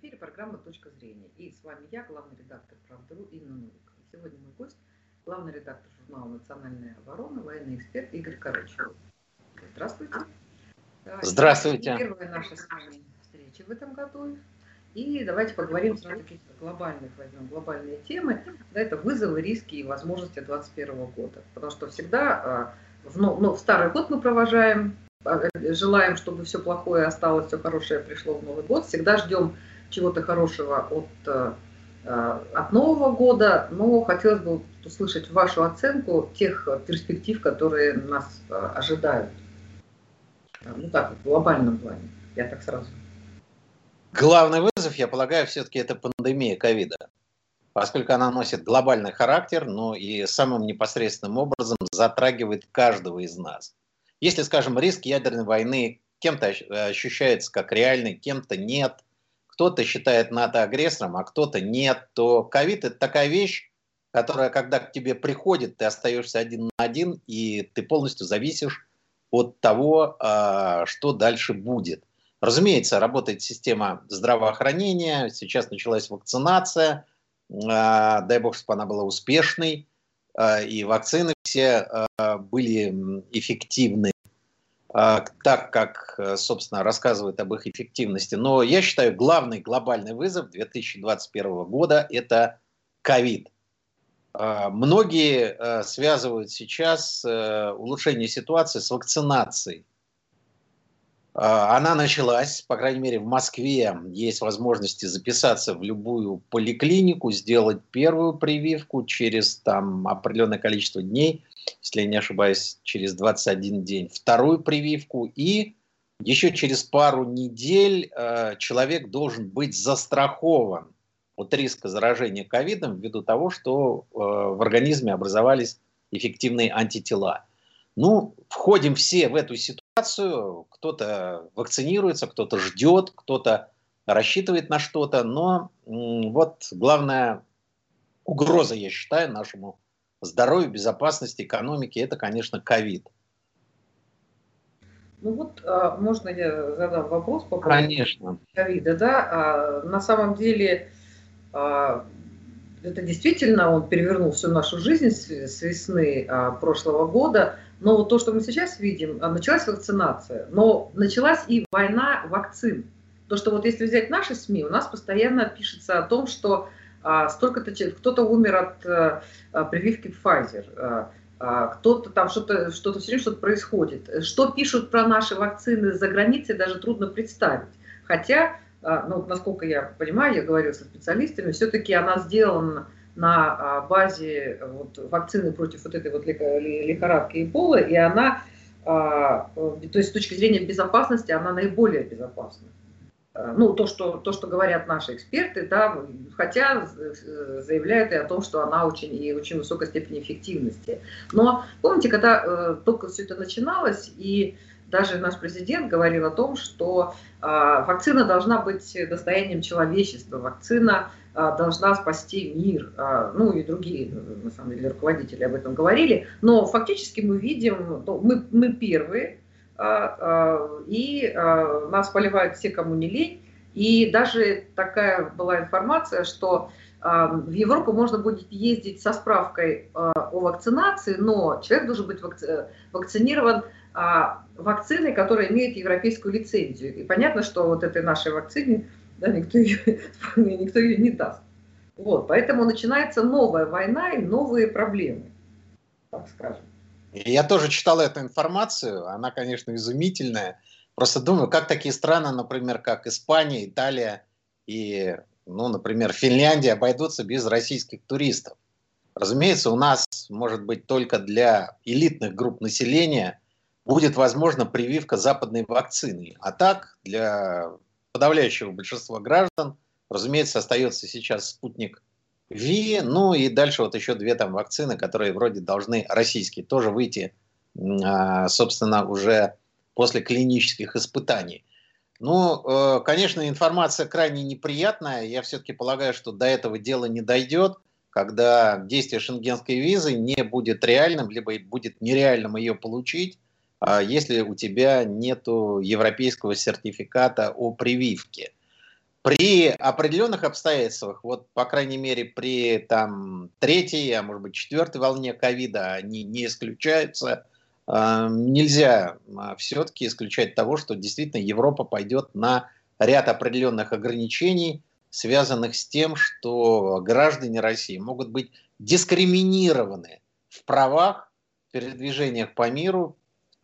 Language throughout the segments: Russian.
эфире программа «Точка зрения». И с вами я, главный редактор «Правда.ру» Инна Новикова. Сегодня мой гость, главный редактор журнала «Национальная оборона», военный эксперт Игорь Корочев. Здравствуйте. Здравствуйте. Первая наша с вами встреча в этом году. И давайте поговорим сразу о каких-то глобальных, возьмем глобальные темы. Да, это вызовы, риски и возможности 2021 года. Потому что всегда а, в, ну, в старый год мы провожаем, а, желаем, чтобы все плохое осталось, все хорошее пришло в Новый год. Всегда ждем чего-то хорошего от, а, от Нового года, но хотелось бы услышать вашу оценку тех перспектив, которые нас ожидают. Ну так, в глобальном плане. Я так сразу Главный вызов, я полагаю, все-таки это пандемия ковида, поскольку она носит глобальный характер, но и самым непосредственным образом затрагивает каждого из нас. Если, скажем, риск ядерной войны кем-то ощущается как реальный, кем-то нет, кто-то считает НАТО агрессором, а кто-то нет, то ковид – это такая вещь, которая, когда к тебе приходит, ты остаешься один на один, и ты полностью зависишь от того, а, что дальше будет. Разумеется, работает система здравоохранения, сейчас началась вакцинация, а, дай бог, чтобы она была успешной, а, и вакцины все были эффективны, так как, собственно, рассказывают об их эффективности. Но я считаю, главный глобальный вызов 2021 года – это ковид. Многие связывают сейчас э, улучшение ситуации с вакцинацией. А, она началась, по крайней мере, в Москве есть возможности записаться в любую поликлинику, сделать первую прививку через там определенное количество дней, если я не ошибаюсь, через 21 день, вторую прививку и еще через пару недель э, человек должен быть застрахован от риска заражения ковидом ввиду того, что э, в организме образовались эффективные антитела. Ну, входим все в эту ситуацию, кто-то вакцинируется, кто-то ждет, кто-то рассчитывает на что-то, но вот главная угроза, я считаю, нашему здоровью, безопасности, экономике, это, конечно, ковид. Ну вот, а, можно я задам вопрос по поводу ковида, да? А, на самом деле, а, это действительно он перевернул всю нашу жизнь с весны прошлого года. Но вот то, что мы сейчас видим, началась вакцинация, но началась и война вакцин. То, что вот если взять наши СМИ, у нас постоянно пишется о том, что столько-то кто-то умер от а, прививки Pfizer, а, а, кто-то там что-то что все время что-то происходит. Что пишут про наши вакцины за границей, даже трудно представить. Хотя, а, ну, насколько я понимаю, я говорю со специалистами, все-таки она сделана на а, базе вот, вакцины против вот этой вот лихорадки Эбола, и она, а, то есть с точки зрения безопасности, она наиболее безопасна. А, ну, то что, то, что говорят наши эксперты, да, хотя заявляют и о том, что она очень и очень высокой степени эффективности. Но помните, когда э, только все это начиналось, и даже наш президент говорил о том, что э, вакцина должна быть достоянием человечества, вакцина а, должна спасти мир. А, ну и другие, на самом деле, руководители об этом говорили. Но фактически мы видим, ну, мы, мы первые, и нас поливают все, кому не лень. И даже такая была информация, что в Европу можно будет ездить со справкой о вакцинации, но человек должен быть вакцинирован вакциной, которая имеет европейскую лицензию. И понятно, что вот этой нашей вакцине да, никто ее, никто ее не даст. Вот, поэтому начинается новая война и новые проблемы, так скажем. Я тоже читал эту информацию, она, конечно, изумительная. Просто думаю, как такие страны, например, как Испания, Италия и, ну, например, Финляндия обойдутся без российских туристов. Разумеется, у нас, может быть, только для элитных групп населения будет возможна прививка западной вакцины. А так, для подавляющего большинства граждан, разумеется, остается сейчас спутник ВИ, ну и дальше вот еще две там вакцины, которые вроде должны российские тоже выйти, а, собственно, уже после клинических испытаний. Ну, э, конечно, информация крайне неприятная. Я все-таки полагаю, что до этого дела не дойдет, когда действие шенгенской визы не будет реальным, либо будет нереальным ее получить, а если у тебя нет европейского сертификата о прививке. При определенных обстоятельствах, вот по крайней мере при там третьей, а может быть четвертой волне ковида, они не исключаются, э, нельзя а, все-таки исключать того, что действительно Европа пойдет на ряд определенных ограничений, связанных с тем, что граждане России могут быть дискриминированы в правах, передвижениях по миру,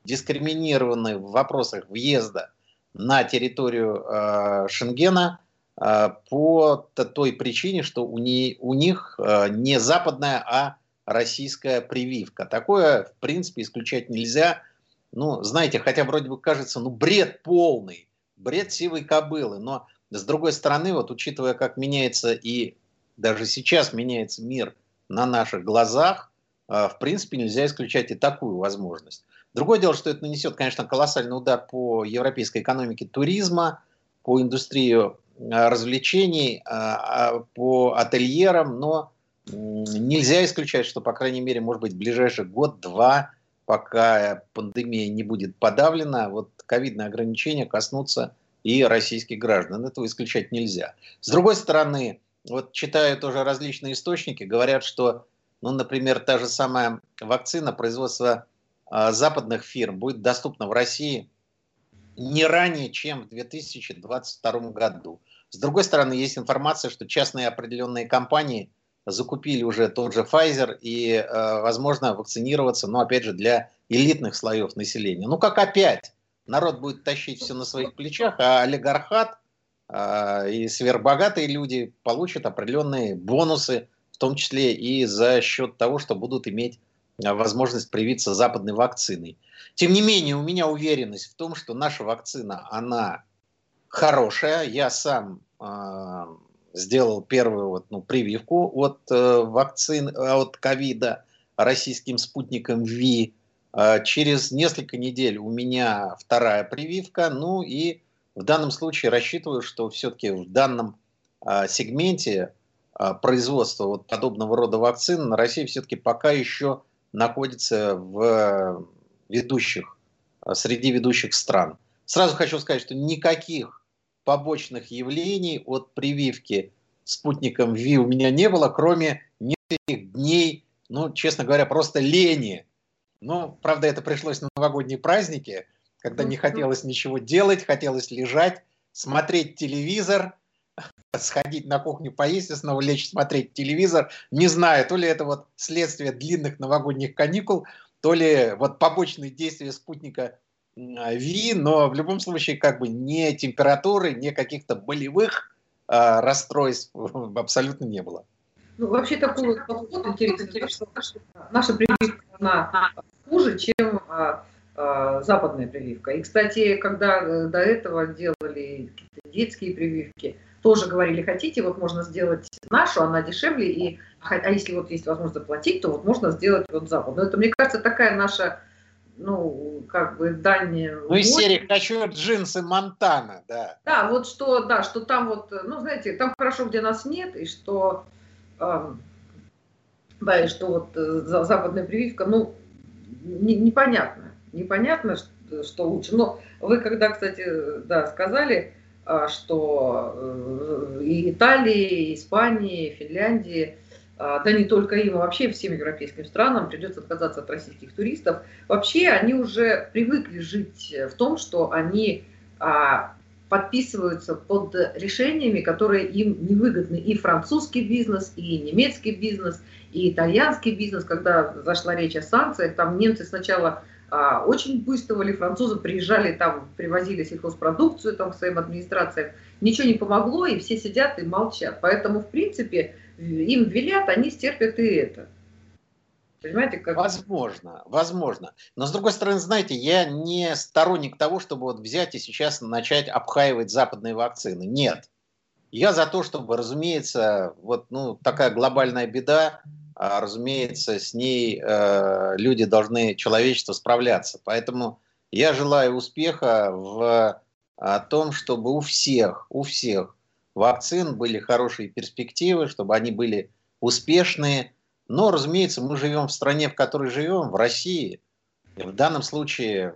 дискриминированы в вопросах въезда на территорию э, Шенгена по той причине, что у, не, у них э, не западная, а российская прививка. Такое, в принципе, исключать нельзя. Ну, знаете, хотя вроде бы кажется, ну, бред полный, бред сивой кобылы, но с другой стороны, вот учитывая, как меняется и даже сейчас меняется мир на наших глазах, э, в принципе, нельзя исключать и такую возможность. Другое дело, что это нанесет, конечно, колоссальный удар по европейской экономике туризма, по индустрию э, развлечений, э, а, по ательерам, но нельзя исключать, что, по крайней мере, может быть, в ближайший год-два, пока пандемия не будет подавлена, вот ковидные ограничения коснутся и российских граждан. Этого исключать нельзя. С другой стороны, вот читаю тоже различные источники, говорят, что, ну, например, та же самая вакцина производства а, западных фирм будет доступна в России не ранее, чем в 2022 году. С другой стороны, есть информация, что частные определенные компании закупили уже тот же Pfizer и, э, возможно, вакцинироваться, но, опять же, для элитных слоев населения. Ну, как опять, народ будет тащить все на своих плечах, а олигархат э, и сверхбогатые люди получат определенные бонусы, в том числе и за счет того, что будут иметь возможность привиться западной вакциной. Тем не менее, у меня уверенность в том, что наша вакцина, она хорошая. Я сам э, сделал первую вот, ну, прививку от э, вакцин, э, от ковида российским спутником ВИ. Э, через несколько недель у меня вторая прививка. Ну и в данном случае рассчитываю, что все-таки в данном э, сегменте производства вот подобного рода вакцин на России все-таки пока еще находится в ведущих, э, среди ведущих стран. Сразу хочу сказать, что никаких побочных явлений от прививки спутником ВИ у меня не было, кроме нескольких дней, ну, честно говоря, просто лени. Ну, правда, это пришлось на новогодние праздники, когда не хотелось ничего делать, хотелось лежать, смотреть телевизор – сходить на кухню поесть и снова лечь смотреть телевизор. Не знаю, то ли это вот следствие длинных новогодних каникул, то ли вот побочные действия спутника ВИ, но в любом случае как бы не температуры, не каких-то болевых э, расстройств абсолютно не было. Ну, вообще такой подход интересный, что наша прививка, она хуже, чем а, а, западная прививка. И, кстати, когда э, до этого делали детские прививки, тоже говорили, хотите, вот можно сделать нашу, она дешевле, и, а если вот есть возможность заплатить, то вот можно сделать вот запад. Но это, мне кажется, такая наша, ну, как бы дальняя... Ну, из серии «Хочу джинсы Монтана», да. Да, вот что, да, что там вот, ну, знаете, там хорошо, где нас нет, и что, э, да, и что вот э, западная прививка, ну, не, непонятно, непонятно, что, что лучше. Но вы когда, кстати, да, сказали, что э, и Италии, и Испании, и Финляндии, а, да не только им, а вообще всем европейским странам придется отказаться от российских туристов. Вообще они уже привыкли жить в том, что они а, подписываются под решениями, которые им невыгодны. И французский бизнес, и немецкий бизнес, и итальянский бизнес. Когда зашла речь о санкциях, там немцы сначала а, очень буйствовали, французы приезжали там, привозили сельхозпродукцию там к своим администрациям, ничего не помогло, и все сидят и молчат. Поэтому, в принципе, им велят, они стерпят и это. Понимаете, как... Возможно, возможно. Но с другой стороны, знаете, я не сторонник того, чтобы вот взять и сейчас начать обхаивать западные вакцины. Нет. Я за то, чтобы, разумеется, вот ну, такая глобальная беда, а, разумеется, с ней э, люди должны, человечество, справляться. Поэтому я желаю успеха в о том, чтобы у всех, у всех вакцин были хорошие перспективы, чтобы они были успешные. Но, разумеется, мы живем в стране, в которой живем, в России. И в данном случае,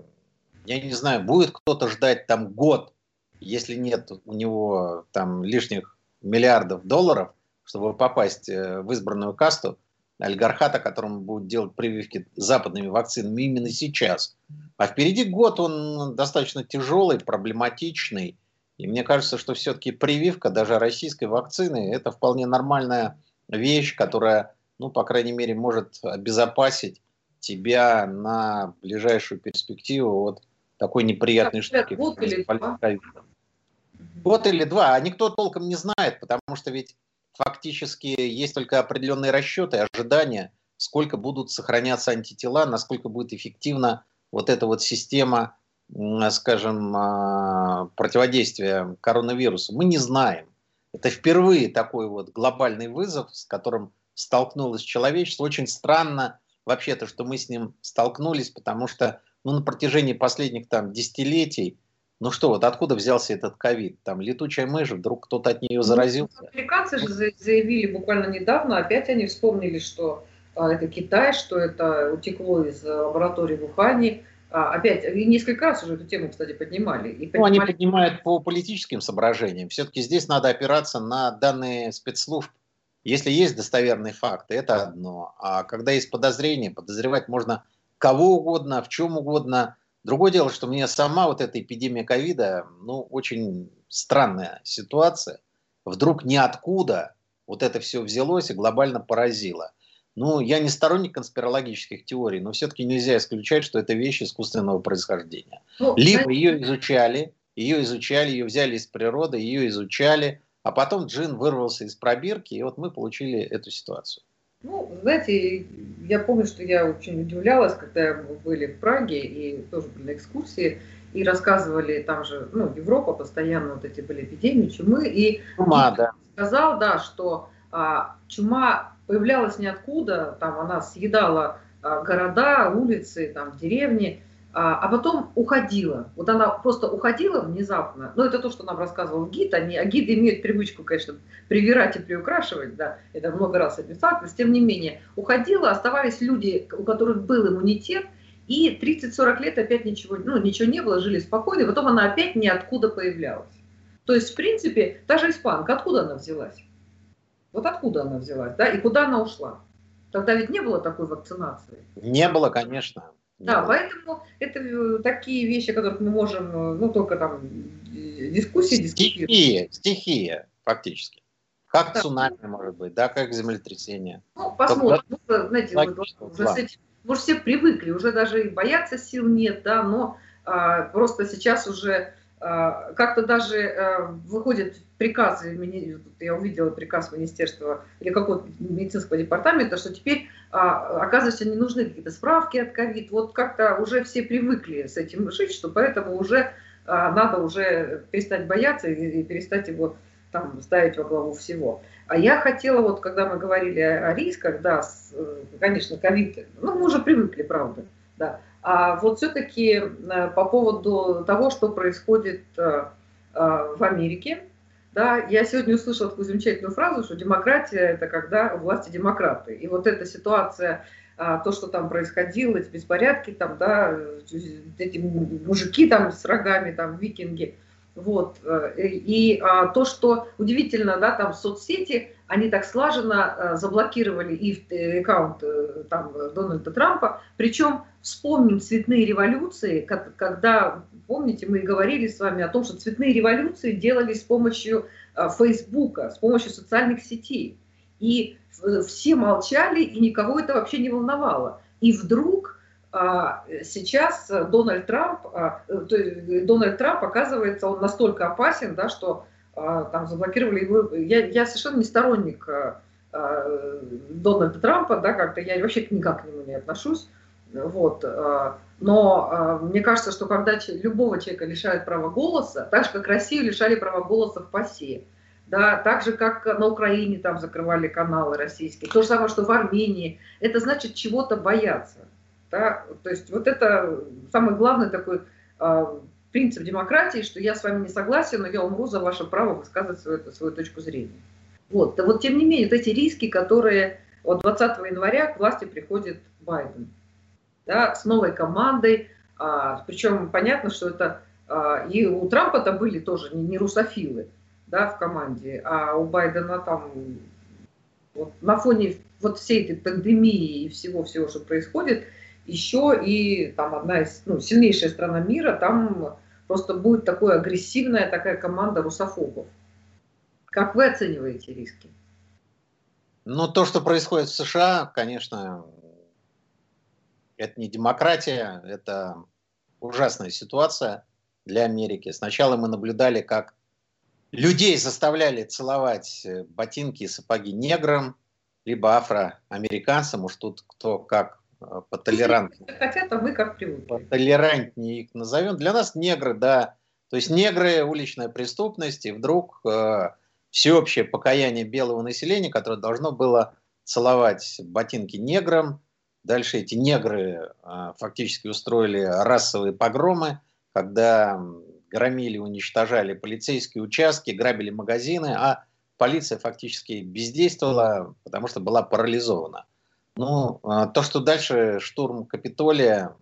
я не знаю, будет кто-то ждать там год если нет у него там лишних миллиардов долларов, чтобы попасть э, в избранную касту олигархата, которому будут делать прививки западными вакцинами именно сейчас. А впереди год он достаточно тяжелый, проблематичный. И мне кажется, что все-таки прививка даже российской вакцины – это вполне нормальная вещь, которая, ну, по крайней мере, может обезопасить тебя на ближайшую перспективу от такой неприятной штуки. Год или два. Год или два. А никто толком не знает, потому что ведь фактически есть только определенные расчеты, ожидания, сколько будут сохраняться антитела, насколько будет эффективна вот эта вот система, скажем, а, противодействия коронавирусу. Мы не знаем. Это впервые такой вот глобальный вызов, с которым столкнулось человечество. Очень странно вообще-то, что мы с ним столкнулись, потому что ну, на протяжении последних там десятилетий ну что, вот откуда взялся этот ковид? Там летучая мышь, вдруг кто-то от нее ну, заразился? Ну, американцы же заявили буквально недавно, опять они вспомнили, что а, это Китай, что это утекло из лаборатории в Ухане. А, опять, и несколько раз уже эту тему, кстати, поднимали. И поднимали... Ну, они поднимают по политическим соображениям. Все-таки здесь надо опираться на данные спецслужб. Если есть достоверные факты, это одно. А когда есть подозрения, подозревать можно кого угодно, в чем угодно – Другое дело, что мне сама вот эта эпидемия ковида, ну, очень странная ситуация. Вдруг ниоткуда вот это все взялось и глобально поразило. Ну, я не сторонник конспирологических теорий, но все-таки нельзя исключать, что это вещь искусственного происхождения. Ну, Либо знаете... ее изучали, ее изучали, ее взяли из природы, ее изучали, а потом джин вырвался из пробирки, и вот мы получили эту ситуацию. Ну, знаете, я помню, что я очень удивлялась, когда мы были в Праге и тоже были на экскурсии, и рассказывали, там же, ну, Европа постоянно вот эти были эпидемии чумы, и чума, да. сказал, да, что а, чума появлялась ниоткуда, там она съедала а, города, улицы, там деревни, а, а потом уходила. Вот она просто уходила внезапно. Ну, это то, что нам рассказывал гид. Они, а гиды имеют привычку, конечно, привирать и приукрашивать, да, это много раз описалось. Тем не менее, уходила, оставались люди, у которых был иммунитет, и 30-40 лет опять ничего, ну, ничего не было, жили спокойно, и потом она опять ниоткуда появлялась. То есть, в принципе, та же испанка, откуда она взялась? Вот откуда она взялась, да, и куда она ушла? Тогда ведь не было такой вакцинации. Не было, конечно. Да, поэтому это э, такие вещи, о которых мы можем, э, ну, только там дискуссии Стихия, стихия, фактически. Как да. цунами, может быть, да, как землетрясение. Ну, посмотрим. Ну, знаете, уже с этим, может, все привыкли, уже даже и бояться сил нет, да, но а, просто сейчас уже а, как-то даже а, выходит приказ, я увидела приказ министерства или какого-то медицинского департамента, что теперь, а, оказывается, не нужны какие-то справки от ковид. Вот как-то уже все привыкли с этим жить, что поэтому уже надо уже перестать бояться и перестать его там ставить во главу всего. А я хотела, вот когда мы говорили о рисках, да, э, конечно, ковид, ну, мы уже привыкли, правда, да, а вот все-таки э, по поводу того, что происходит э, в Америке, да, я сегодня услышала такую замечательную фразу, что демократия – это когда власти демократы. И вот эта ситуация, то, что там происходило, эти беспорядки, там, да, эти мужики там с рогами, там, викинги – вот. Э, и а, то, что удивительно, да, там соцсети, они так слаженно а, заблокировали и э, аккаунт там, Дональда Трампа. Причем вспомним цветные революции, когда, помните, мы говорили с вами о том, что цветные революции делались с помощью а, Фейсбука, с помощью социальных сетей. И все молчали, и никого это вообще не волновало. И вдруг а сейчас Дональд Трамп, а, то есть Дональд Трамп, оказывается, он настолько опасен, да, что а, там заблокировали его. Я, я совершенно не сторонник Дональда Трампа, да, как-то я вообще никак к нему не отношусь. Вот. Но мне кажется, что когда любого человека лишают права голоса, так же, как Россию лишали права голоса в ПАСЕ, да, так же, как на Украине там закрывали каналы российские, то же самое, что в Армении, это значит чего-то бояться. Да? То есть вот это самый главный такой э, принцип демократии, что я с вами не согласен, но я умру за ваше право высказывать свою, свою точку зрения. Вот. Да вот тем не менее, вот эти риски, которые от 20 января к власти приходит Байден, да, с новой командой, а, причем понятно, что это А, и у Трампа-то были тоже не, не русофилы да, в команде, а у Байдена там вот на фоне вот всей этой пандемии и всего-всего, что происходит, еще и там одна из, ну, сильнейшая страна мира, там просто будет такая агрессивная такая команда русофобов. Как вы оцениваете риски? Ну, то, что происходит в США, конечно, это не демократия, это ужасная ситуация для Америки. Сначала мы наблюдали, как людей заставляли целовать э, ботинки и сапоги неграм, либо афроамериканцам, уж тут кто как э, по толерантнее. Хотят, а мы как привыкли. По толерантнее их назовем. Для нас негры, да. То есть негры, уличная преступность, и вдруг э, всеобщее покаяние белого населения, которое должно было целовать ботинки неграм. Дальше эти негры э, фактически устроили расовые погромы, когда громили, уничтожали полицейские участки, грабили магазины, а полиция фактически бездействовала, потому что была парализована. Ну, а, то, что дальше штурм Капитолия,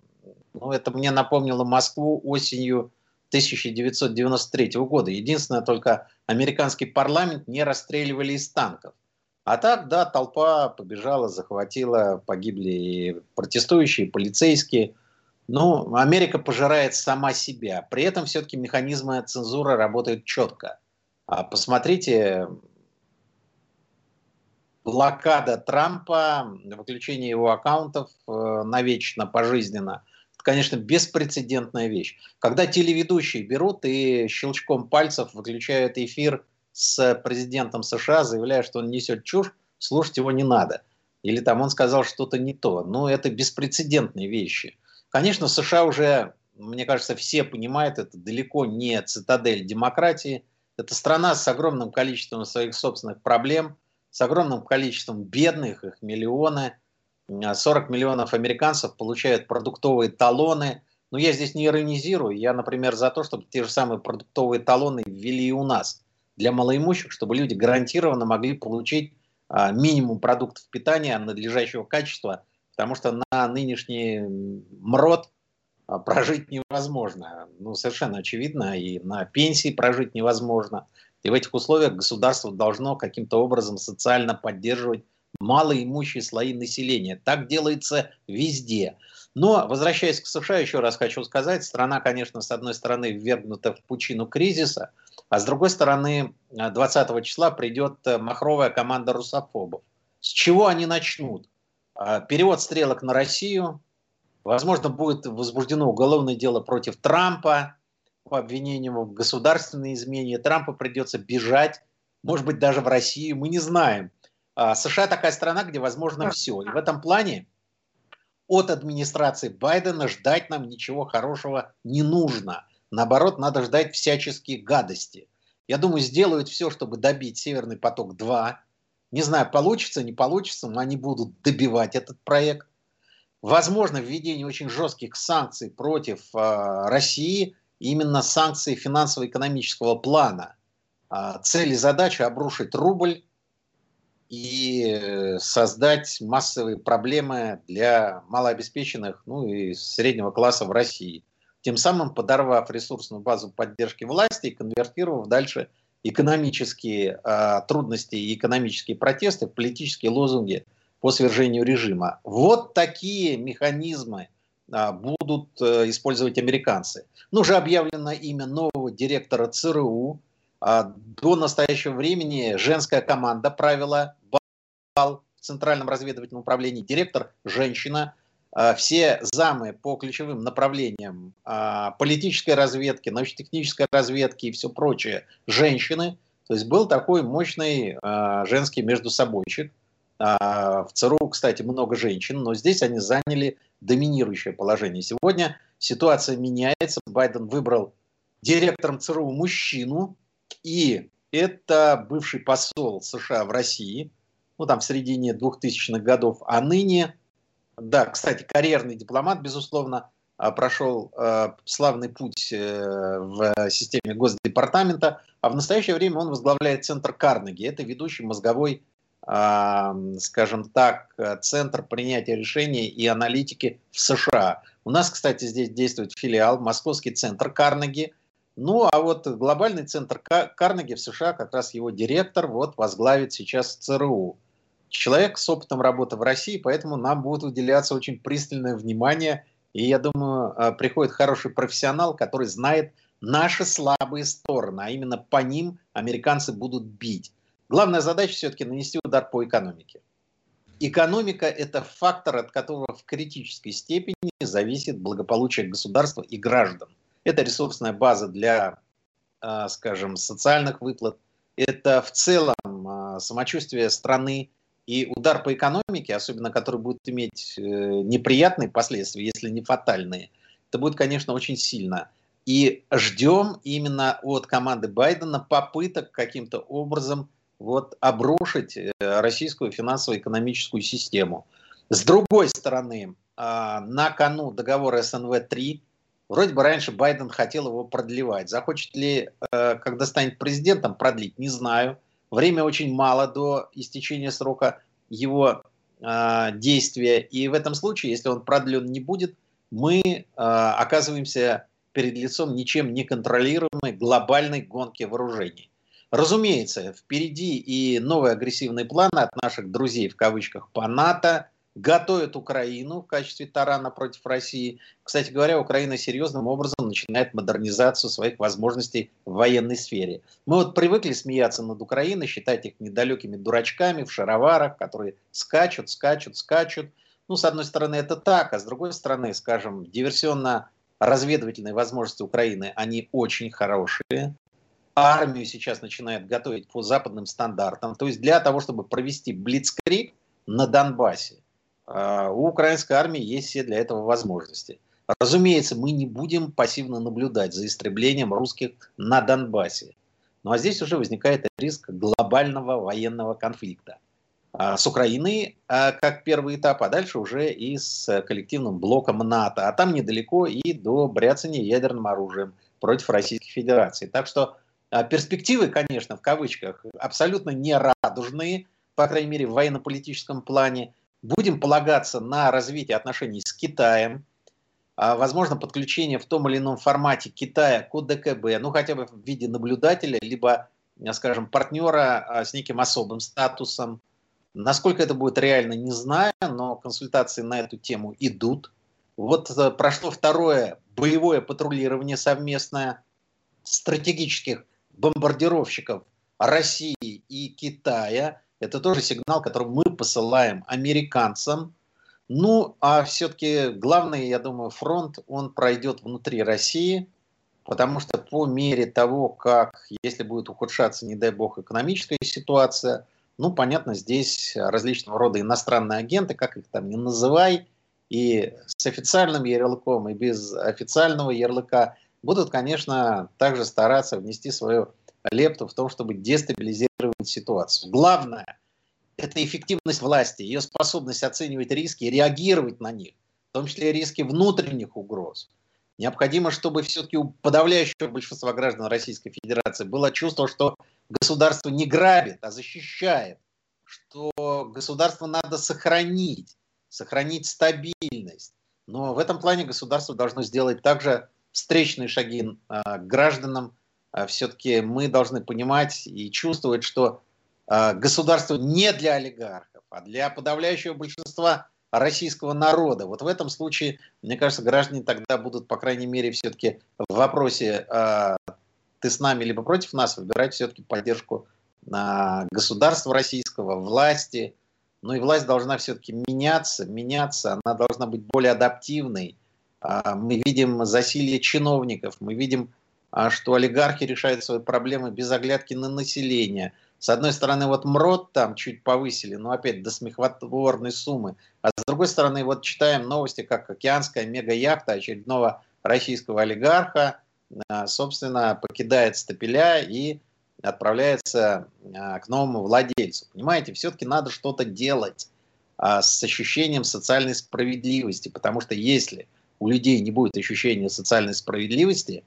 ну, это мне напомнило Москву осенью 1993 года. Единственное, только американский парламент не расстреливали из танков. А так, да, толпа побежала, захватила, погибли и протестующие, и полицейские – ну, Америка пожирает сама себя. При этом все-таки механизмы цензуры работают четко. А посмотрите, блокада Трампа, выключение его аккаунтов э, навечно, пожизненно. Это, конечно, беспрецедентная вещь. Когда телеведущие берут и щелчком пальцев выключают эфир с президентом США, заявляя, что он несет чушь, слушать его не надо. Или там он сказал что-то не то. Ну, это беспрецедентные вещи. Конечно, США уже, мне кажется, все понимают, это далеко не цитадель демократии. Это страна с огромным количеством своих собственных проблем, с огромным количеством бедных, их миллионы. 40 миллионов американцев получают продуктовые талоны. Но я здесь не иронизирую. Я, например, за то, чтобы те же самые продуктовые талоны ввели и у нас для малоимущих, чтобы люди гарантированно могли получить а, минимум продуктов питания надлежащего качества потому что на нынешний МРОД а, прожить невозможно. Ну, совершенно очевидно, и на пенсии прожить невозможно. И в этих условиях государство должно каким-то образом социально поддерживать малоимущие слои населения. Так делается везде. Но, возвращаясь к США, еще раз хочу сказать, страна, конечно, с одной стороны ввергнута в пучину кризиса, а с другой стороны, 20 числа придет э, махровая команда русофобов. С чего они начнут? А, перевод стрелок на Россию. Возможно, будет возбуждено уголовное дело против Трампа по обвинению в государственной измене. Трампа придется бежать, может быть, даже в Россию, мы не знаем. А, США такая страна, где возможно все. И в этом плане от администрации Байдена ждать нам ничего хорошего не нужно. Наоборот, надо ждать всяческие гадости. Я думаю, сделают все, чтобы добить Северный поток-2, не знаю, получится, не получится, но они будут добивать этот проект. Возможно, введение очень жестких санкций против э, России, именно санкции финансово-экономического плана. Э, цель и задача обрушить рубль и создать массовые проблемы для малообеспеченных, ну и среднего класса в России. Тем самым подорвав ресурсную базу поддержки власти и конвертировав дальше экономические э, трудности и экономические протесты в политические лозунги по свержению режима. Вот такие механизмы э, будут э, использовать американцы. Ну, уже объявлено имя нового директора ЦРУ. Э, до настоящего времени женская команда правила бал в Центральном разведывательном управлении. Директор – женщина. А, все замы по ключевым направлениям а, политической разведки, научно-технической разведки и все прочее женщины. То есть был такой мощный а, женский междусобойчик. В ЦРУ, кстати, много женщин, но здесь они заняли доминирующее положение. Сегодня ситуация меняется. Байден выбрал директором ЦРУ мужчину, и это бывший посол США в России, ну там в середине 2000-х годов, а ныне да, кстати, карьерный дипломат, безусловно, а, прошел э, славный путь э, в системе Госдепартамента, а в настоящее время он возглавляет Центр Карнеги. Это ведущий мозговой, э, скажем так, центр принятия решений и аналитики в США. У нас, кстати, здесь действует филиал, Московский Центр Карнеги. Ну, а вот глобальный центр Карнеги в США, как раз его директор, вот возглавит сейчас ЦРУ. Человек с опытом работы в России, поэтому нам будет уделяться очень пристальное внимание. И я думаю, а, приходит хороший профессионал, который знает наши слабые стороны, а именно по ним американцы будут бить. Главная задача все-таки нанести удар по экономике. Экономика – это фактор, от которого в критической степени зависит благополучие государства и граждан. Это ресурсная база для, а, скажем, социальных выплат. Это в целом а, самочувствие страны. И удар по экономике, особенно который будет иметь э, неприятные последствия, если не фатальные, это будет, конечно, очень сильно. И ждем именно от команды Байдена попыток каким-то образом вот, обрушить э, российскую финансово-экономическую систему. С другой стороны, а, на кону договора СНВ-3, вроде бы раньше Байден хотел его продлевать. Захочет ли, э, когда станет президентом, продлить, не знаю. Время очень мало до истечения срока его а, действия. И в этом случае, если он продлен не будет, мы а, оказываемся перед лицом ничем не контролируемой глобальной гонки вооружений. Разумеется, впереди и новые агрессивные планы от наших друзей в кавычках по НАТО, готовят Украину в качестве тарана против России. Кстати говоря, Украина серьезным образом начинает модернизацию своих возможностей в военной сфере. Мы вот привыкли смеяться над Украиной, считать их недалекими дурачками в шароварах, которые скачут, скачут, скачут. Ну, с одной стороны, это так, а с другой стороны, скажем, диверсионно разведывательные возможности Украины, они очень хорошие. Армию сейчас начинают готовить по западным стандартам. То есть для того, чтобы провести блицкрик на Донбассе, у украинской армии есть все для этого возможности. Разумеется, мы не будем пассивно наблюдать за истреблением русских на Донбассе. Ну а здесь уже возникает риск глобального военного конфликта. А, с Украиной а, как первый этап, а дальше уже и с коллективным блоком НАТО. А там недалеко и до бряцания ядерным оружием против Российской Федерации. Так что а, перспективы, конечно, в кавычках, абсолютно не радужные, по крайней мере, в военно-политическом плане. Будем полагаться на развитие отношений с Китаем, возможно, подключение в том или ином формате Китая к ОДКБ, ну хотя бы в виде наблюдателя, либо, скажем, партнера с неким особым статусом. Насколько это будет реально, не знаю, но консультации на эту тему идут. Вот э, прошло второе боевое патрулирование совместное стратегических бомбардировщиков России и Китая. Это тоже сигнал, который мы посылаем американцам. Ну, а все-таки главный, я думаю, фронт, он пройдет внутри России, потому что по мере того, как, если будет ухудшаться, не дай бог, экономическая ситуация – ну, понятно, здесь различного рода иностранные агенты, как их там не называй, и с официальным ярлыком, и без официального ярлыка, будут, конечно, также стараться внести свою лепту в том, чтобы дестабилизировать ситуацию. Главное – это эффективность власти, ее способность оценивать риски и реагировать на них, в том числе риски внутренних угроз. Необходимо, чтобы все-таки у подавляющего большинства граждан Российской Федерации было чувство, что государство не грабит, а защищает, что государство надо сохранить, сохранить стабильность. Но в этом плане государство должно сделать также встречные шаги к гражданам. А, Все-таки мы должны понимать и чувствовать, что а, государство не для олигархов, а для подавляющего большинства российского народа. Вот в этом случае, мне кажется, граждане тогда будут, по крайней мере, все-таки в вопросе ты с нами либо против нас, выбирать все-таки поддержку государства российского, власти. Ну и власть должна все-таки меняться, меняться, она должна быть более адаптивной. А, мы видим засилье чиновников, мы видим, а, что олигархи решают свои проблемы без оглядки на население. С одной стороны, вот МРОД там чуть повысили, но опять до смехотворной суммы. А с другой стороны, вот читаем новости, как океанская мега-яхта очередного российского олигарха – а, собственно, покидает стапеля и отправляется а, к новому владельцу. Понимаете, все-таки надо что-то делать а, с ощущением социальной справедливости, потому что если у людей не будет ощущения социальной справедливости,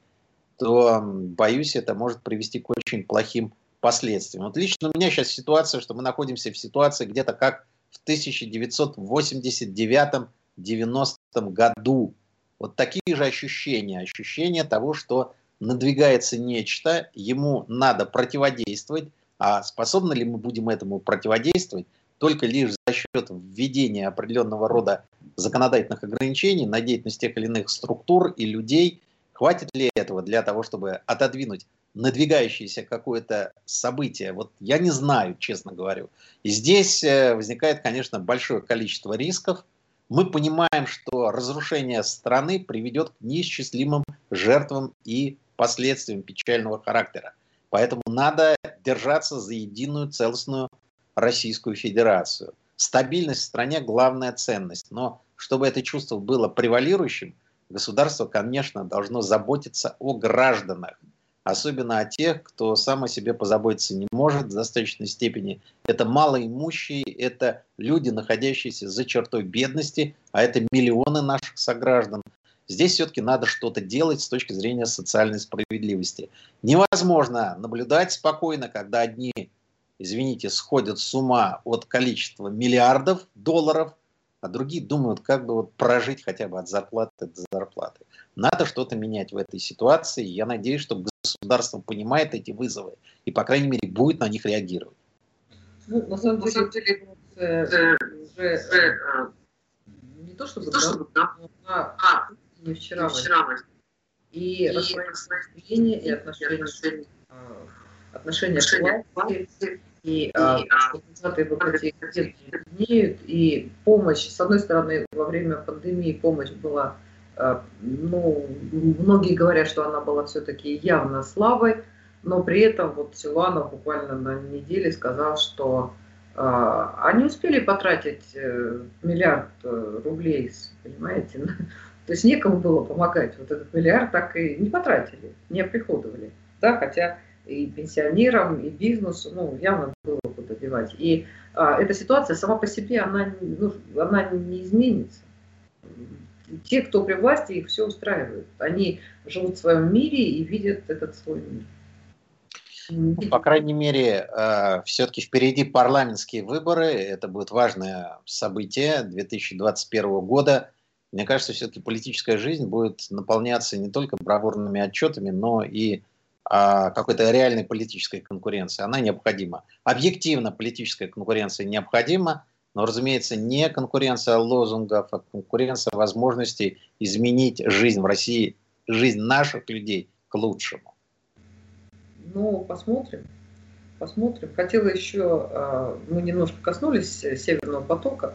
то, боюсь, это может привести к очень плохим последствиям. Вот лично у меня сейчас ситуация, что мы находимся в ситуации где-то как в 1989-90 году. Вот такие же ощущения, ощущения того, что надвигается нечто, ему надо противодействовать, а способны ли мы будем этому противодействовать только лишь за счет введения определенного рода законодательных ограничений на деятельность тех или иных структур и людей, хватит ли этого для того, чтобы отодвинуть надвигающееся какое-то событие? Вот я не знаю, честно говорю. И здесь э, возникает, конечно, большое количество рисков. Мы понимаем, что разрушение страны приведет к неисчислимым жертвам и последствиям печального характера. Поэтому надо держаться за единую целостную Российскую Федерацию. Стабильность в стране – главная ценность. Но чтобы это чувство было превалирующим, государство, конечно, должно заботиться о гражданах. Особенно о тех, кто сам о себе позаботиться не может в достаточной степени. Это малоимущие, это люди, находящиеся за чертой бедности, а это миллионы наших сограждан. Здесь все-таки надо что-то делать с точки зрения социальной справедливости. Невозможно наблюдать спокойно, когда одни, извините, сходят с ума от количества миллиардов долларов, а другие думают, как бы вот прожить хотя бы от зарплаты до зарплаты. Надо что-то менять в этой ситуации. Я надеюсь, что государство понимает эти вызовы и, по крайней мере, будет на них реагировать. Ну, на самом деле, деле э, уже э, не то чтобы, да, а, а не вчера, вчера и, и распространение, и отношения, а, отношения, отношения к власти, и результаты ВКТ имеют, и помощь, с одной стороны, во время пандемии помощь была, а, ну, многие говорят, что она была все-таки явно слабой, но при этом вот Силуанов буквально на неделе сказал, что э, они успели потратить э, миллиард э, рублей, понимаете, то есть некому было помогать. Вот этот миллиард так и не потратили, не оприходовали. Да, хотя и пенсионерам, и бизнесу, ну, явно было куда девать. И а, эта ситуация сама по себе, она, ну, она не изменится. Те, кто при власти, их все устраивает. Они живут в своем мире и видят этот свой мир. Ну, по крайней мере, э, все-таки впереди парламентские выборы. Это будет важное событие 2021 года. Мне кажется, все-таки политическая жизнь будет наполняться не только бравурными отчетами, но и какой-то реальной политической конкуренции. Она необходима. Объективно политическая конкуренция необходима, но, разумеется, не конкуренция лозунгов, а конкуренция возможностей изменить жизнь в России, жизнь наших людей к лучшему. Ну, посмотрим. Посмотрим. Хотела еще, а, мы немножко коснулись Северного потока.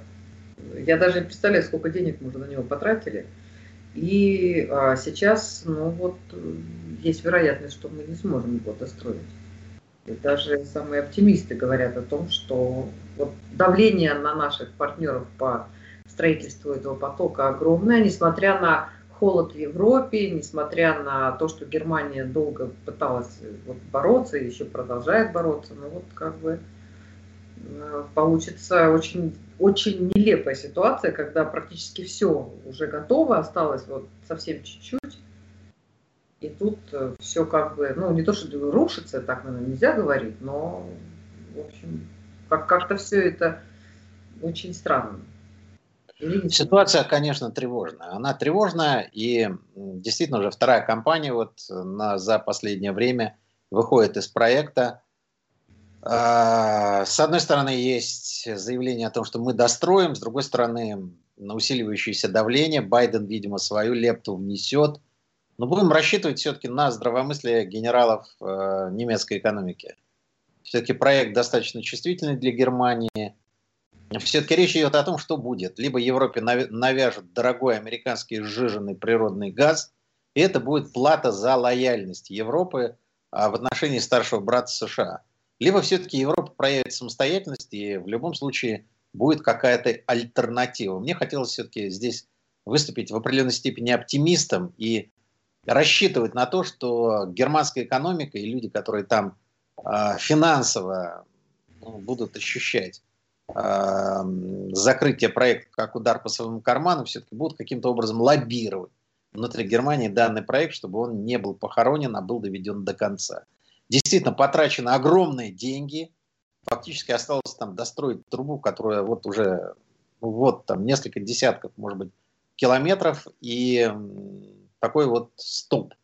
Я даже не представляю, сколько денег мы уже на него потратили. И а, сейчас, ну вот, есть вероятность, что мы не сможем его достроить. И даже самые оптимисты говорят о том, что вот давление на наших партнеров по строительству этого потока огромное, несмотря на холод в Европе, несмотря на то, что Германия долго пыталась вот бороться и еще продолжает бороться, но вот как бы Э, получится очень, очень нелепая ситуация, когда практически все уже готово, осталось вот совсем чуть-чуть, и тут э, все как бы, ну не то, что рушится, так, наверное, нельзя говорить, но, в общем, как- как-то все это очень странно. Ситуация, конечно, тревожная. Она тревожная, и действительно уже вторая компания вот на, за последнее время выходит из проекта. А, с одной стороны, есть заявление о том, что мы достроим, с другой стороны, на усиливающееся давление Байден, видимо, свою лепту внесет. Но будем рассчитывать все-таки на здравомыслие генералов э, немецкой экономики. Все-таки проект достаточно чувствительный для Германии. Все-таки речь идет о том, что будет. Либо Европе навяжут дорогой американский сжиженный природный газ, и это будет плата за лояльность Европы а, в отношении старшего брата США – либо все-таки Европа проявит самостоятельность, и в любом случае будет какая-то альтернатива. Мне хотелось все-таки здесь выступить в определенной степени оптимистом и рассчитывать на то, что германская экономика и люди, которые там э, финансово ну, будут ощущать э, закрытие проекта как удар по своему карману, все-таки будут каким-то образом лоббировать внутри Германии данный проект, чтобы он не был похоронен, а был доведен до конца. Действительно, потрачены огромные деньги. Фактически осталось там достроить трубу, которая вот уже ну, вот там несколько десятков, может быть, километров. И такой вот стоп.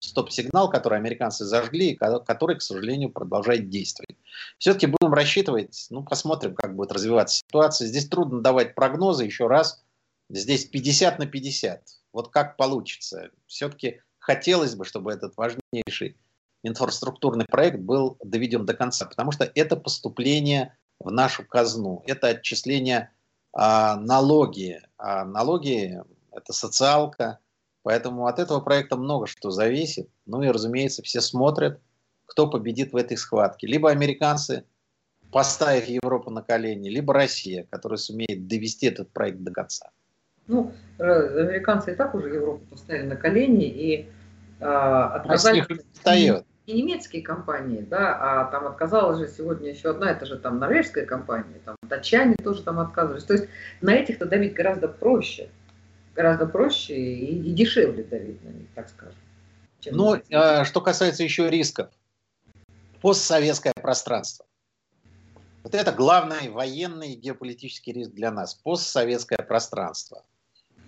стоп-сигнал, который американцы зажгли, и который, к сожалению, продолжает действовать. Все-таки будем рассчитывать, ну, посмотрим, как будет развиваться ситуация. Здесь трудно давать прогнозы, еще раз, здесь 50 на 50. Вот как получится. Все-таки хотелось бы, чтобы этот важнейший инфраструктурный проект был доведен до конца, потому что это поступление в нашу казну, это отчисление а, налоги, а налоги это социалка, поэтому от этого проекта много что зависит. Ну и, разумеется, все смотрят, кто победит в этой схватке. Либо американцы, поставив Европу на колени, либо Россия, которая сумеет довести этот проект до конца. Ну, э, американцы и так уже Европу поставили на колени и э, отказались не, не немецкие компании, да, а там отказалась же сегодня еще одна, это же там норвежская компания, там датчане тоже там отказывались. То есть на этих-то давить гораздо проще гораздо проще и, и дешевле давить на них, так скажем. Ну, а, что касается еще рисков. Постсоветское пространство. Вот это главный военный и геополитический риск для нас. Постсоветское пространство.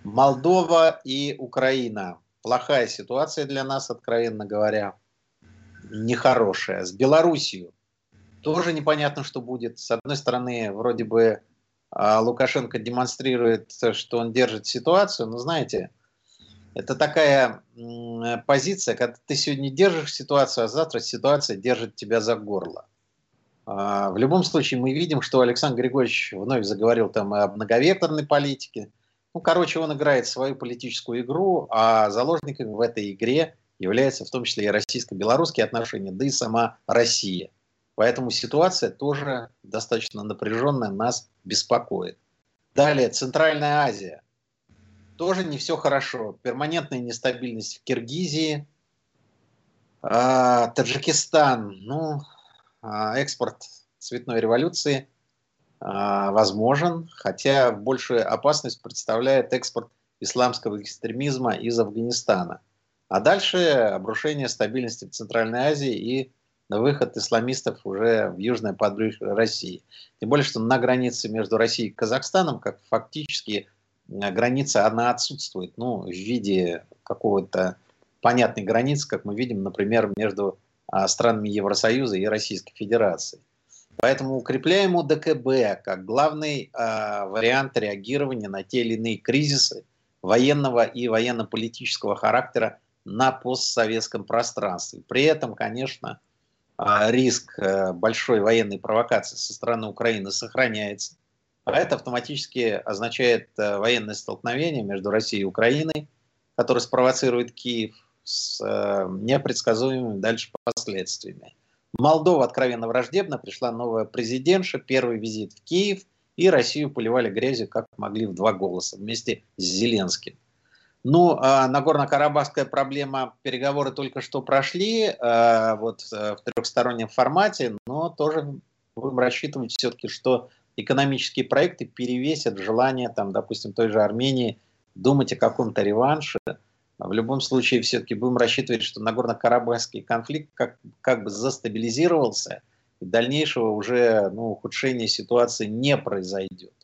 Молдова и Украина. Плохая ситуация для нас, откровенно говоря. Нехорошая. С Белоруссией тоже непонятно, что будет. С одной стороны, вроде бы а Лукашенко демонстрирует, что он держит ситуацию, но знаете, это такая позиция, когда ты сегодня держишь ситуацию, а завтра ситуация держит тебя за горло. А, в любом случае мы видим, что Александр Григорьевич вновь заговорил там о многовекторной политике. Ну, короче, он играет свою политическую игру, а заложниками в этой игре являются в том числе и российско-белорусские отношения, да и сама Россия – Поэтому ситуация тоже достаточно напряженная, нас беспокоит. Далее, Центральная Азия. Тоже не все хорошо. Перманентная нестабильность в Киргизии. А, Таджикистан. Ну, а, экспорт цветной революции а, возможен, хотя большую опасность представляет экспорт исламского экстремизма из Афганистана. А дальше обрушение стабильности в Центральной Азии и выход исламистов уже в южное подбрюшье России. Тем более, что на границе между Россией и Казахстаном, как фактически граница, она отсутствует, ну, в виде какого-то понятной границы, как мы видим, например, между а, странами Евросоюза и Российской Федерации. Поэтому укрепляем УДКБ как главный э, вариант реагирования на те или иные кризисы военного и военно-политического характера на постсоветском пространстве. При этом, конечно, а, риск э, большой военной провокации со стороны Украины сохраняется. А это автоматически означает э, военное столкновение между Россией и Украиной, которое спровоцирует Киев с э, непредсказуемыми дальше последствиями. Молдова откровенно враждебно, пришла новая президентша, первый визит в Киев, и Россию поливали грязью, как могли, в два голоса вместе с Зеленским. Ну, а Нагорно-Карабахская проблема, переговоры только что прошли а, вот э, в трехстороннем формате, но тоже будем рассчитывать все-таки, что экономические проекты перевесят желание, там, допустим, той же Армении думать о каком-то реванше. В любом случае, все-таки будем рассчитывать, что Нагорно-Карабахский конфликт как, как бы застабилизировался, и дальнейшего уже ну, ухудшения ситуации не произойдет.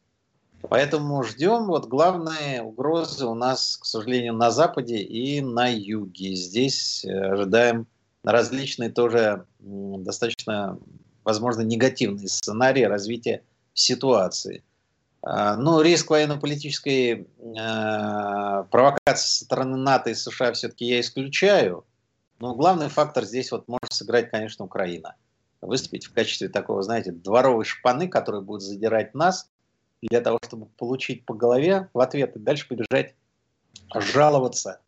Поэтому ждем. Вот главные угрозы у нас, к сожалению, на Западе и на Юге. Здесь э, ожидаем различные тоже достаточно, возможно, негативные сценарии развития ситуации. А, ну, риск военно-политической э, провокации со стороны НАТО и США все-таки я исключаю. Но главный фактор здесь вот может сыграть, конечно, Украина. Выступить в качестве такого, знаете, дворовой шпаны, который будет задирать нас для того, чтобы получить по голове в ответ и дальше побежать жаловаться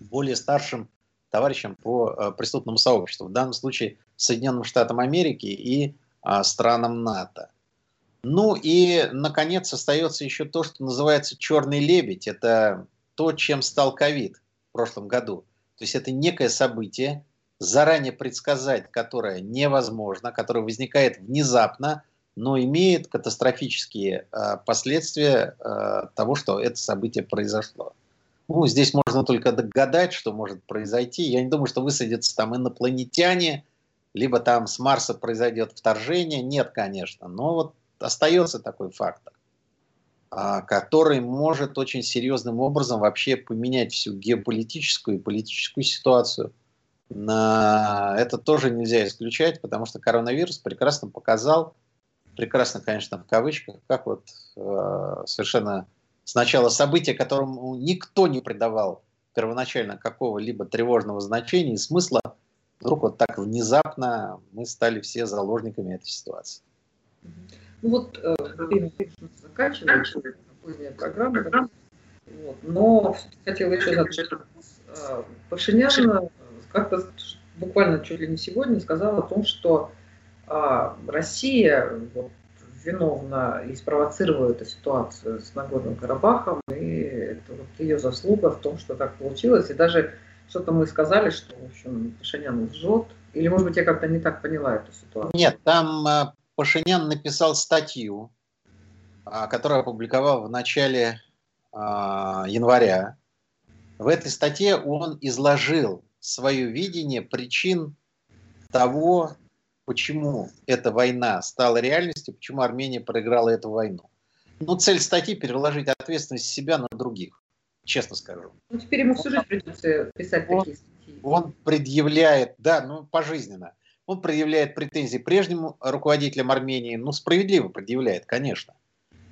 более старшим товарищам по э, преступному сообществу, в данном случае Соединенным Штатам Америки и э, странам НАТО. Ну и, наконец, остается еще то, что называется черный лебедь. Это то, чем стал ковид в прошлом году. То есть это некое событие, заранее предсказать которое невозможно, которое возникает внезапно, но имеет катастрофические э, последствия э, того, что это событие произошло. Ну, здесь можно только догадать, что может произойти. Я не думаю, что высадятся там инопланетяне, либо там с Марса произойдет вторжение. Нет, конечно. Но вот остается такой фактор. а, который может очень серьезным образом вообще поменять всю геополитическую и политическую ситуацию. Это тоже нельзя исключать, потому что коронавирус прекрасно показал, прекрасно, конечно, в кавычках, как вот э, совершенно сначала событие, которому никто не придавал первоначально какого-либо тревожного значения и смысла, вдруг вот так внезапно мы стали все заложниками этой ситуации. Ну вот, э, но хотела еще задать вопрос. Э, э, как-то буквально чуть ли не сегодня сказал о том, что а, Россия вот, виновна и спровоцировала эту ситуацию с Нагорным Карабахом, и это вот ее заслуга в том, что так получилось. И даже что-то мы сказали, что, в общем, Пашинян лжет. Или, может быть, я как-то не так поняла эту ситуацию. Нет, там э, Пашинян написал статью, а, которую опубликовал в начале а, января. В этой статье он изложил свое видение причин того, почему эта война стала реальностью, почему Армения проиграла эту войну. Но цель статьи – переложить ответственность себя на других, честно скажу. Ну, теперь ему всю жизнь придется писать он, такие статьи. Он предъявляет, да, ну, пожизненно. Он предъявляет претензии прежним руководителям Армении, ну, справедливо предъявляет, конечно.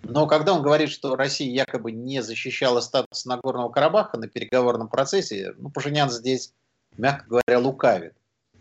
Но когда он говорит, что Россия якобы не защищала статус Нагорного Карабаха на переговорном процессе, ну, Пашинян здесь, мягко говоря, лукавит.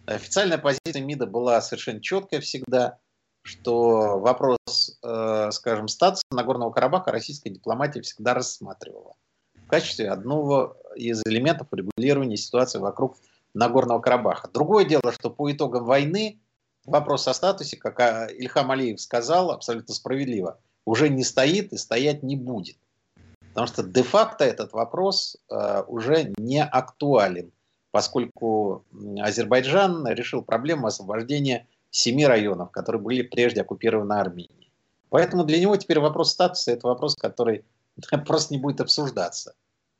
Официальная позиция МИДа была совершенно четкая всегда, что вопрос, э, скажем, статуса Нагорного Карабаха российская дипломатия всегда рассматривала в качестве одного из элементов регулирования ситуации вокруг Нагорного Карабаха. Другое дело, что по итогам войны вопрос о статусе, как Ильхам Алиев сказал, абсолютно справедливо, уже не стоит и стоять не будет. Потому что де-факто этот вопрос э, уже не актуален поскольку Азербайджан решил проблему освобождения семи районов, которые были прежде оккупированы Арменией. Поэтому для него теперь вопрос статуса – это вопрос, который просто не будет обсуждаться.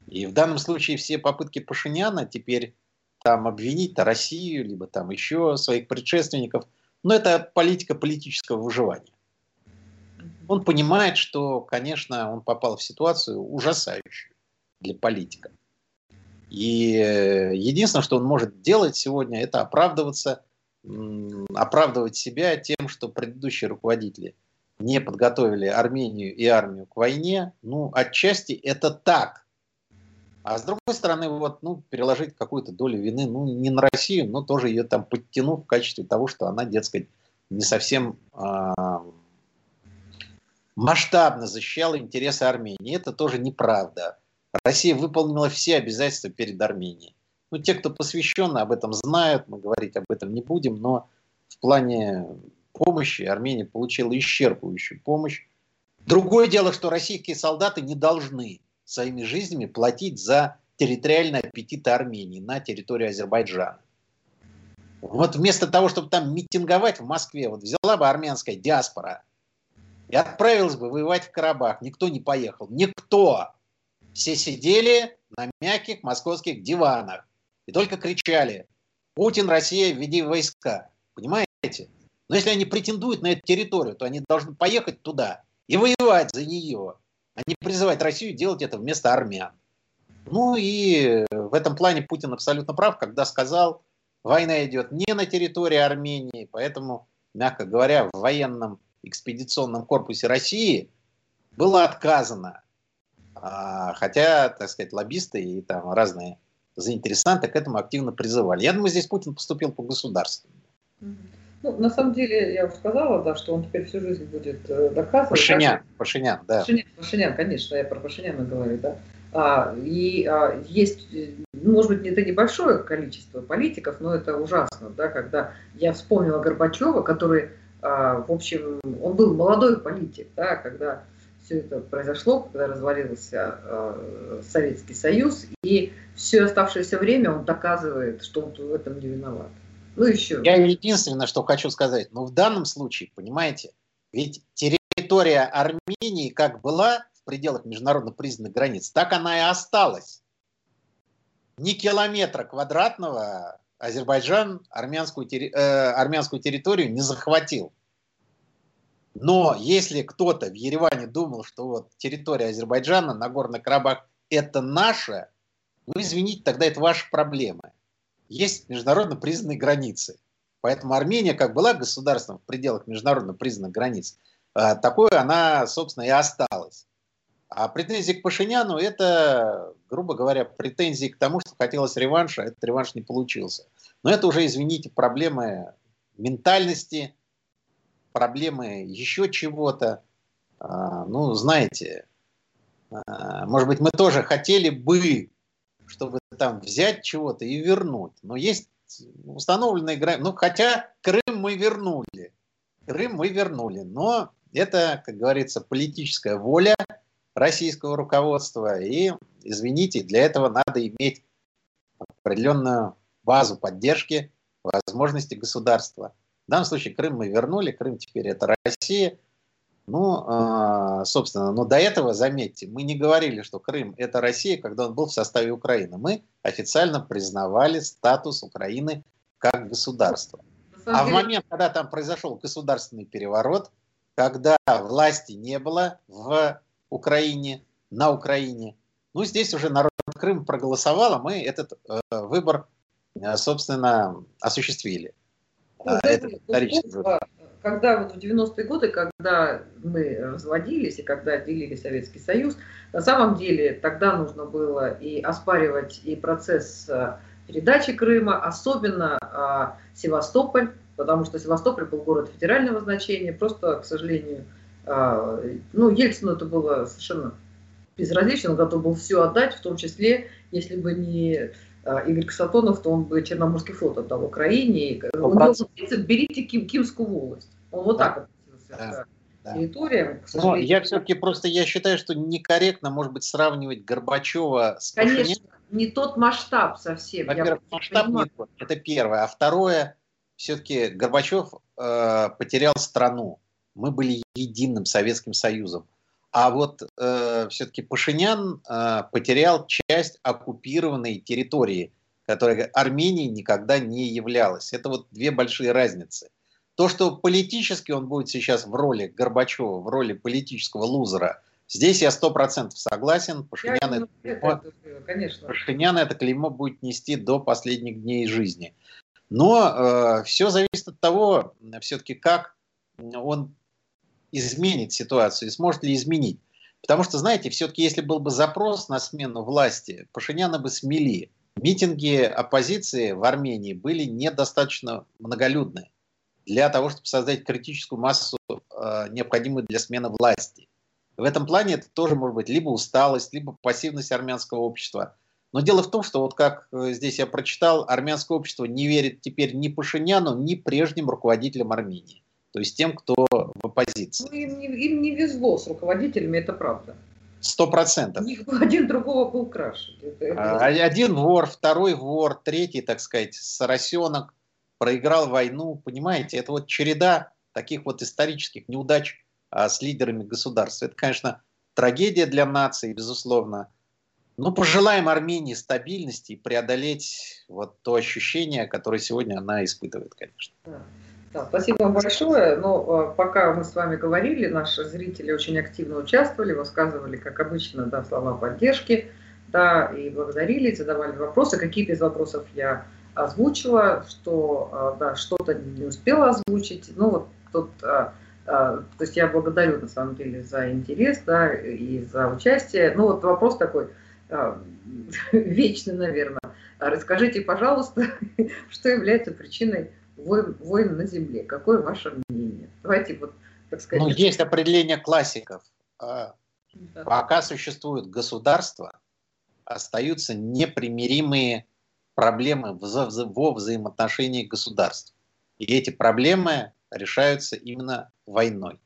И в данном случае все попытки Пашиняна теперь там обвинить Россию, либо там еще своих предшественников, но это политика политического выживания. Он понимает, что, конечно, он попал в ситуацию ужасающую для политика. И э, единственное, что он может делать сегодня, это оправдываться, оправдывать себя тем, что предыдущие руководители не подготовили Армению и армию к войне. Ну, отчасти это так. А с другой стороны, вот, ну, переложить какую-то долю вины, ну, не на Россию, но тоже ее там подтянув в качестве того, что она, дескать, не совсем э, масштабно защищала интересы Армении. Это тоже неправда. Россия выполнила все обязательства перед Арменией. Ну, те, кто посвящен, об этом знают, мы говорить об этом не будем, но в плане помощи Армения получила исчерпывающую помощь. Другое дело, что российские солдаты не должны своими жизнями платить за территориальные аппетиты Армении на территории Азербайджана. Вот вместо того, чтобы там митинговать в Москве, вот взяла бы армянская диаспора и отправилась бы воевать в Карабах. Никто не поехал. Никто. Все сидели на мягких московских диванах и только кричали «Путин, Россия, введи войска». Понимаете? Но если они претендуют на эту территорию, то они должны поехать туда и воевать за нее, а не призывать Россию делать это вместо армян. Ну и в этом плане Путин абсолютно прав, когда сказал, война идет не на территории Армении, поэтому, мягко говоря, в военном экспедиционном корпусе России было отказано хотя, так сказать, лоббисты и там разные заинтересанты к этому активно призывали. Я думаю, здесь Путин поступил по государству. Ну, на самом деле, я уже сказала, да, что он теперь всю жизнь будет э, доказывать. Пашинян, да, Пашинян, да. Пашинян, Пашинян, конечно, я про Пашиняна говорю, да. А, и а, есть, ну, может быть, это небольшое количество политиков, но это ужасно, да, когда я вспомнила Горбачева, который, а, в общем, он был молодой политик, да, когда все это произошло, когда развалился э, Советский Союз, и все оставшееся время он доказывает, что он в этом не виноват. Ну еще. Я единственное, что хочу сказать, но в данном случае, понимаете, ведь территория Армении как была в пределах международно признанных границ, так она и осталась. Ни километра квадратного Азербайджан армянскую, э, армянскую территорию не захватил. Но если кто-то в Ереване думал, что вот территория Азербайджана, Нагорный Карабах, это наша, ну, извините, тогда это ваши проблемы. Есть международно признанные границы. Поэтому Армения, как была государством в пределах международно признанных границ, э, такой она, собственно, и осталась. А претензии к Пашиняну – это, грубо говоря, претензии к тому, что хотелось реванша, а этот реванш не получился. Но это уже, извините, проблемы ментальности, проблемы еще чего-то. А, ну, знаете, а, может быть, мы тоже хотели бы, чтобы там взять чего-то и вернуть. Но есть установленные границы. Ну, хотя Крым мы вернули. Крым мы вернули. Но это, как говорится, политическая воля – российского руководства. И, извините, для этого надо иметь определенную базу поддержки, возможности государства. В данном случае Крым мы вернули, Крым теперь это Россия. Ну, э, собственно, но до этого, заметьте, мы не говорили, что Крым это Россия, когда он был в составе Украины. Мы официально признавали статус Украины как государства. А в момент, когда там произошел государственный переворот, когда власти не было в Украине, на Украине. Ну, здесь уже народ Крым проголосовал, а мы этот э, выбор, э, собственно, осуществили. Ну, это вот, когда вот в 90-е годы, когда мы разводились и когда делили Советский Союз, на самом деле тогда нужно было и оспаривать и процесс э, передачи Крыма, особенно а, Севастополь, потому что Севастополь был город федерального значения, просто, к сожалению, а, ну, Ельцину это было совершенно безразлично, он готов был все отдать, в том числе, если бы не а, Игорь Касатонов, то он бы Черноморский флот отдал Украине. Ну, он принцип «берите Ким, Кимскую волость». Он вот так относился да, да. территориям. Но я все-таки просто я считаю, что некорректно, может быть, сравнивать Горбачева с Конечно, Пашинян. не тот масштаб совсем. Во-первых, масштаб не тот, это первое. А второе, все-таки Горбачев э, потерял страну мы были единым Советским Союзом. А вот э, все-таки Пашинян э, потерял часть оккупированной территории, которая Арменией никогда не являлась. Это вот две большие разницы. То, что политически он будет сейчас в роли Горбачева, в роли политического лузера, здесь я сто процентов согласен. Пашинян это, клеймо, конечно. Пашинян это клеймо будет нести до последних дней жизни. Но э, все зависит от того, все-таки как он изменит ситуацию и сможет ли изменить. Потому что, знаете, все-таки если был бы запрос на смену власти, Пашиняна бы смели. Митинги оппозиции в Армении были недостаточно многолюдные для того, чтобы создать критическую массу, э, необходимую для смены власти. В этом плане это тоже может быть либо усталость, либо пассивность армянского общества. Но дело в том, что вот как э, здесь я прочитал, армянское общество не верит теперь ни Пашиняну, ни прежним руководителям Армении то есть тем, кто в оппозиции. Ну, им, не, им не везло с руководителями, это правда. Сто процентов. Один другого был краше. Это, это... А, один вор, второй вор, третий, так сказать, соросенок, проиграл войну. Понимаете, это вот череда таких вот исторических неудач а, с лидерами государства. Это, конечно, трагедия для нации, безусловно. Но пожелаем Армении стабильности и преодолеть вот то ощущение, которое сегодня она испытывает, конечно. Да. Спасибо вам большое. Но э, пока мы с вами говорили, наши зрители очень активно участвовали, высказывали, как обычно, да, слова поддержки, да, и благодарили, задавали вопросы. Какие-то из вопросов я озвучила, что, э, да, что-то не успела озвучить. Ну, вот тут, э, то есть я благодарю, на самом деле, за интерес, да, и за участие. Ну, вот вопрос такой, вечный, наверное. Расскажите, пожалуйста, что является причиной войн, войн на земле. Какое ваше мнение? Давайте вот, так сказать... Ну, есть определение классиков. А, да. Пока существует государство, остаются непримиримые проблемы во взаимоотношении государств. И эти проблемы решаются именно войной.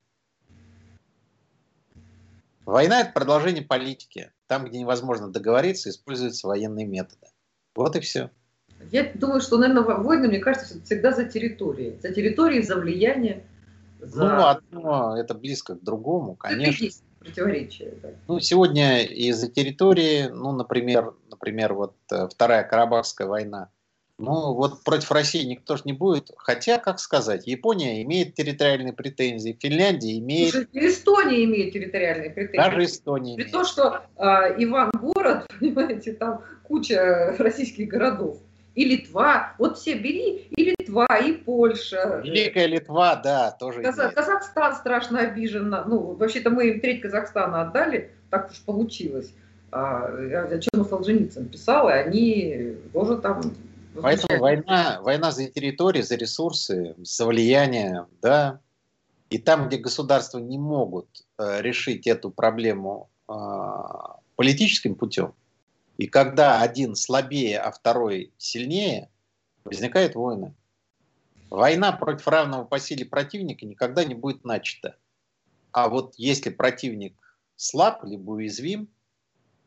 Война – это продолжение политики. Там, где невозможно договориться, используются военные методы. Вот и все. Я думаю, что, наверное, войны, мне кажется, всегда за территорией. За территорией, за влияние. За... Ну, одно это близко к другому, конечно. есть противоречие. Да. Ну, сегодня из-за территории, ну, например, например, вот э, Вторая Карабахская война, Ну, вот против России никто же не будет. Хотя, как сказать, Япония имеет территориальные претензии, Финляндия имеет... Слушайте, Эстония имеет территориальные претензии. Даже Эстония При имеет. том, что э, Иван-город, понимаете, там куча российских городов. И Литва. Вот все бери, и Литва, и Польша. Великая Литва, да, тоже Каза-. Казахстан страшно обижен. Ну, вообще-то мы им треть Казахстана отдали, так уж получилось. А, о чем Солженицын писал, и они тоже там... Поэтому война, война за территории, за ресурсы, за влияние, да. И там, где государства не могут э, решить эту проблему э, политическим путем, и когда один слабее, а второй сильнее, возникают войны. Война против равного по силе противника никогда не будет начата. А вот если противник слаб, либо уязвим,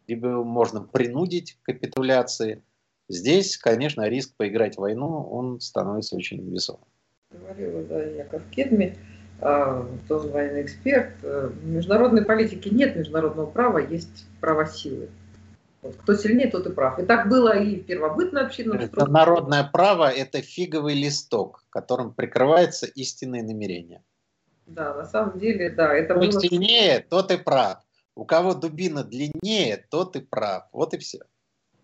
либо можно принудить к капитуляции, здесь, конечно, риск поиграть в войну, он становится очень весомым. Говорила, да, Яков Кедми, а, тоже военный эксперт. Э, В международной политике нет международного права, есть право силы. Кто сильнее, тот и прав. И так было и в первобытной общинном строе. Народное право – это фиговый листок, которым прикрывается истинное намерение. Да, на самом деле, да, это Кто было... сильнее, тот и прав. У кого дубина длиннее, тот и прав. Вот и все.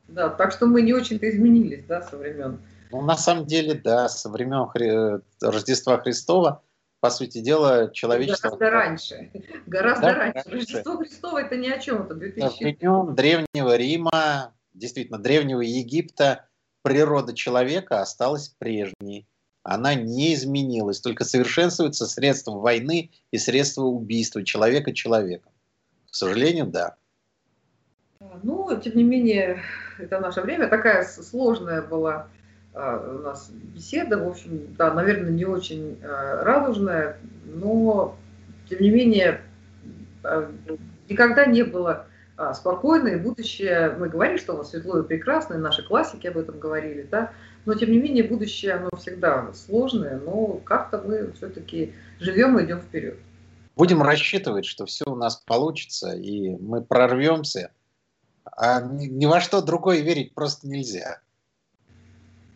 Да, так что мы не очень-то изменились, да, со времен. Ну, на самом деле, да, со времен Хри- Рождества Христова, по сути дела, человечество... Гораздо раньше. Гораздо Да, раньше. раньше. Рождество Христово это ни о чем, это Со 2000 времен Древнего Рима, действительно, Древнего Египта, природа человека осталась прежней. Она не изменилась, только совершенствуются средства войны и средства убийства человека человеком. К сожалению, да. Ну, тем не менее, это наше время. Такая сложная была у нас беседа. В общем, да, наверное, не очень а, радужная, но, тем не менее, а, никогда не было а, спокойно, и будущее, мы говорили, что оно светло и прекрасное, наши классики об этом говорили, да, но, тем не менее, будущее, оно всегда сложное, но как-то мы все-таки живем и идем вперед. Будем рассчитывать, что все у нас получится, и мы прорвемся. А ни, ни во что другое верить просто нельзя.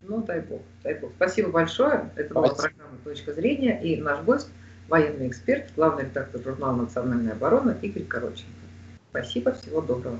Ну, дай бог, дай бог. Спасибо большое. Это была Спасибо. программа «Точка зрения» и наш гость, военный эксперт, главный редактор журнала «Национальная оборона» Игорь Короченко. Спасибо, всего доброго.